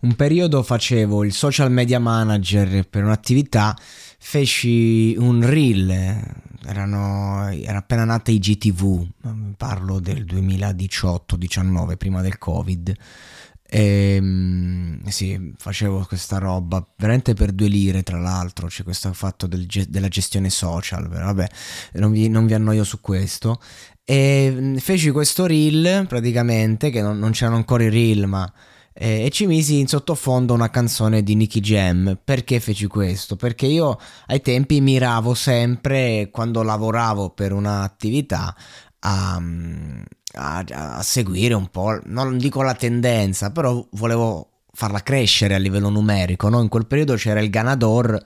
Un periodo facevo il social media manager per un'attività, feci un reel, erano, era appena nata i GTV, parlo del 2018-19, prima del Covid. E, sì, facevo questa roba veramente per due lire, tra l'altro. C'è questo fatto del, della gestione social. Vabbè, non vi, non vi annoio su questo. E feci questo reel praticamente, che non, non c'erano ancora i reel, ma eh, e ci misi in sottofondo una canzone di Nicky Jam. Perché feci questo? Perché io ai tempi miravo sempre, quando lavoravo per un'attività, a, a, a seguire un po', non dico la tendenza, però volevo farla crescere a livello numerico. No? In quel periodo c'era il Ganador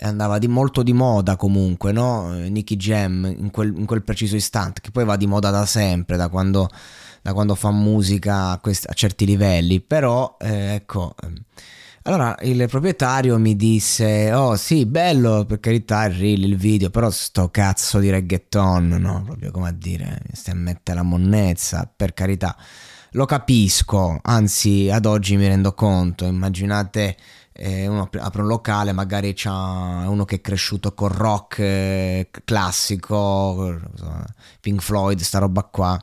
andava di molto di moda comunque, no? Nicky Jam in quel, in quel, preciso istante, che poi va di moda da sempre, da quando da quando fa musica a, questi, a certi livelli, però eh, ecco... Ehm, allora il proprietario mi disse: Oh, sì, bello per carità il reel, il video, però sto cazzo di reggaeton, no? Proprio come a dire, stai a mettere la monnezza, per carità. Lo capisco, anzi, ad oggi mi rendo conto. Immaginate eh, uno apre un locale, magari c'è uno che è cresciuto col rock eh, classico, Pink Floyd, sta roba qua,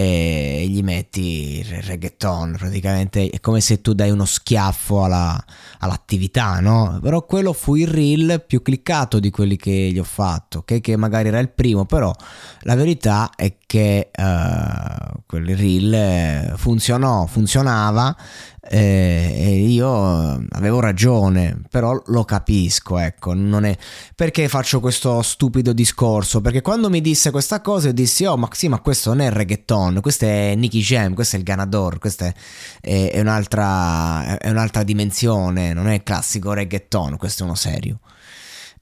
e gli metti il reggaeton praticamente è come se tu dai uno schiaffo alla, all'attività no? però quello fu il reel più cliccato di quelli che gli ho fatto okay? che magari era il primo però la verità è che uh, quel reel funzionò funzionava eh, e io avevo ragione, però lo capisco, ecco, non è... Perché faccio questo stupido discorso? Perché quando mi disse questa cosa io dissi, oh ma sì, ma questo non è reggaeton, questo è Nicky Jam, questo è il Ganador, questa è, è, un'altra, è un'altra dimensione, non è il classico reggaeton, questo è uno serio.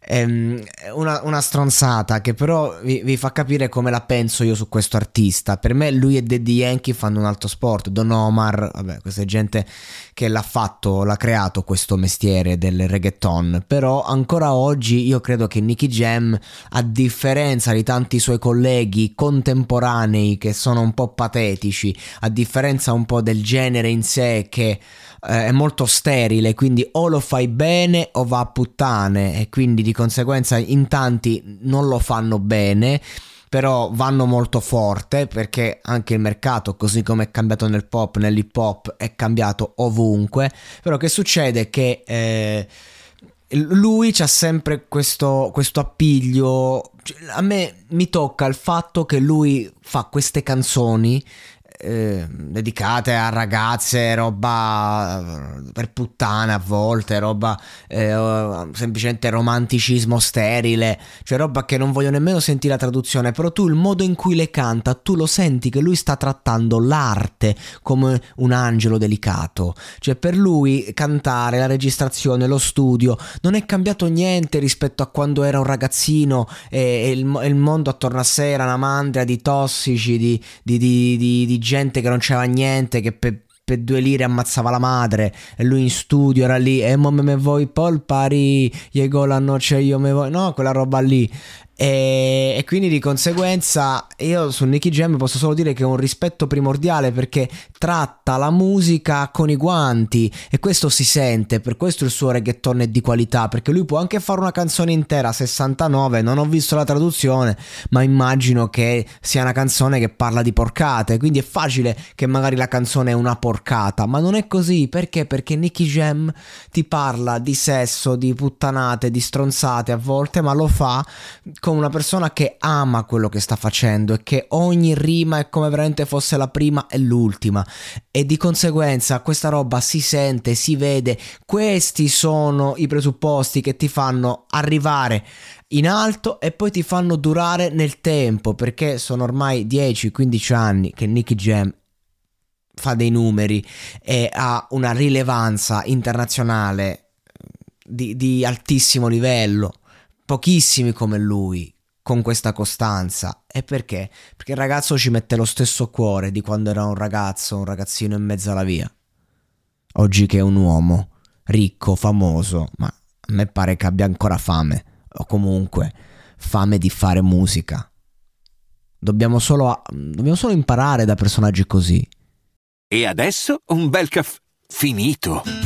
Ehm, una, una, stronzata che però vi, vi, fa capire come la penso io su questo artista. Per me lui e Daddy Yankee fanno un altro sport. Don Omar, vabbè, questa è gente che l'ha fatto, l'ha creato questo mestiere del reggaeton. Però ancora oggi io credo che Nicky Jam, a differenza di tanti suoi colleghi contemporanei che sono un po' patetici, a differenza un po' del genere in sé che eh, è molto sterile, quindi o lo fai bene o va a puttane e quindi di conseguenza in tanti non lo fanno bene però vanno molto forte perché anche il mercato, così come è cambiato nel pop, nell'hip hop, è cambiato ovunque. Però che succede? Che eh, lui ha sempre questo, questo appiglio. A me mi tocca il fatto che lui fa queste canzoni eh, dedicate a ragazze, roba eh, per puttane a volte, roba eh, semplicemente romanticismo sterile, cioè roba che non voglio nemmeno sentire la traduzione, però tu il modo in cui le canta, tu lo senti che lui sta trattando l'arte come un angelo delicato, cioè per lui cantare, la registrazione, lo studio, non è cambiato niente rispetto a quando era un ragazzino e, e, il, e il, mondo attorno a sé era una mandria di tossici, di, di, di, di gente che non c'era niente, che per, per due lire ammazzava la madre e lui in studio era lì e mo me voi polpari, llegò la noce io me voi, no, quella roba lì e, e, quindi di conseguenza io su Nicky Jam posso solo dire che ho un rispetto primordiale perché tratta la musica con i guanti e questo si sente, per questo il suo reggaeton è di qualità, perché lui può anche fare una canzone intera 69, non ho visto la traduzione, ma immagino che sia una canzone che parla di porcate, quindi è facile che magari la canzone è una porcata, ma non è così, perché? Perché Nicky Jam ti parla di sesso, di puttanate, di stronzate a volte, ma lo fa con una persona che ama quello che sta facendo e che ogni rima è come veramente fosse la prima e l'ultima. E di conseguenza questa roba si sente, si vede, questi sono i presupposti che ti fanno arrivare in alto e poi ti fanno durare nel tempo perché sono ormai 10-15 anni che Nicky Jam fa dei numeri e ha una rilevanza internazionale di, di altissimo livello pochissimi come lui con questa costanza. E perché? Perché il ragazzo ci mette lo stesso cuore di quando era un ragazzo, un ragazzino in mezzo alla via. Oggi che è un uomo, ricco, famoso, ma a me pare che abbia ancora fame, o comunque fame di fare musica. Dobbiamo solo, dobbiamo solo imparare da personaggi così. E adesso un bel caffè finito.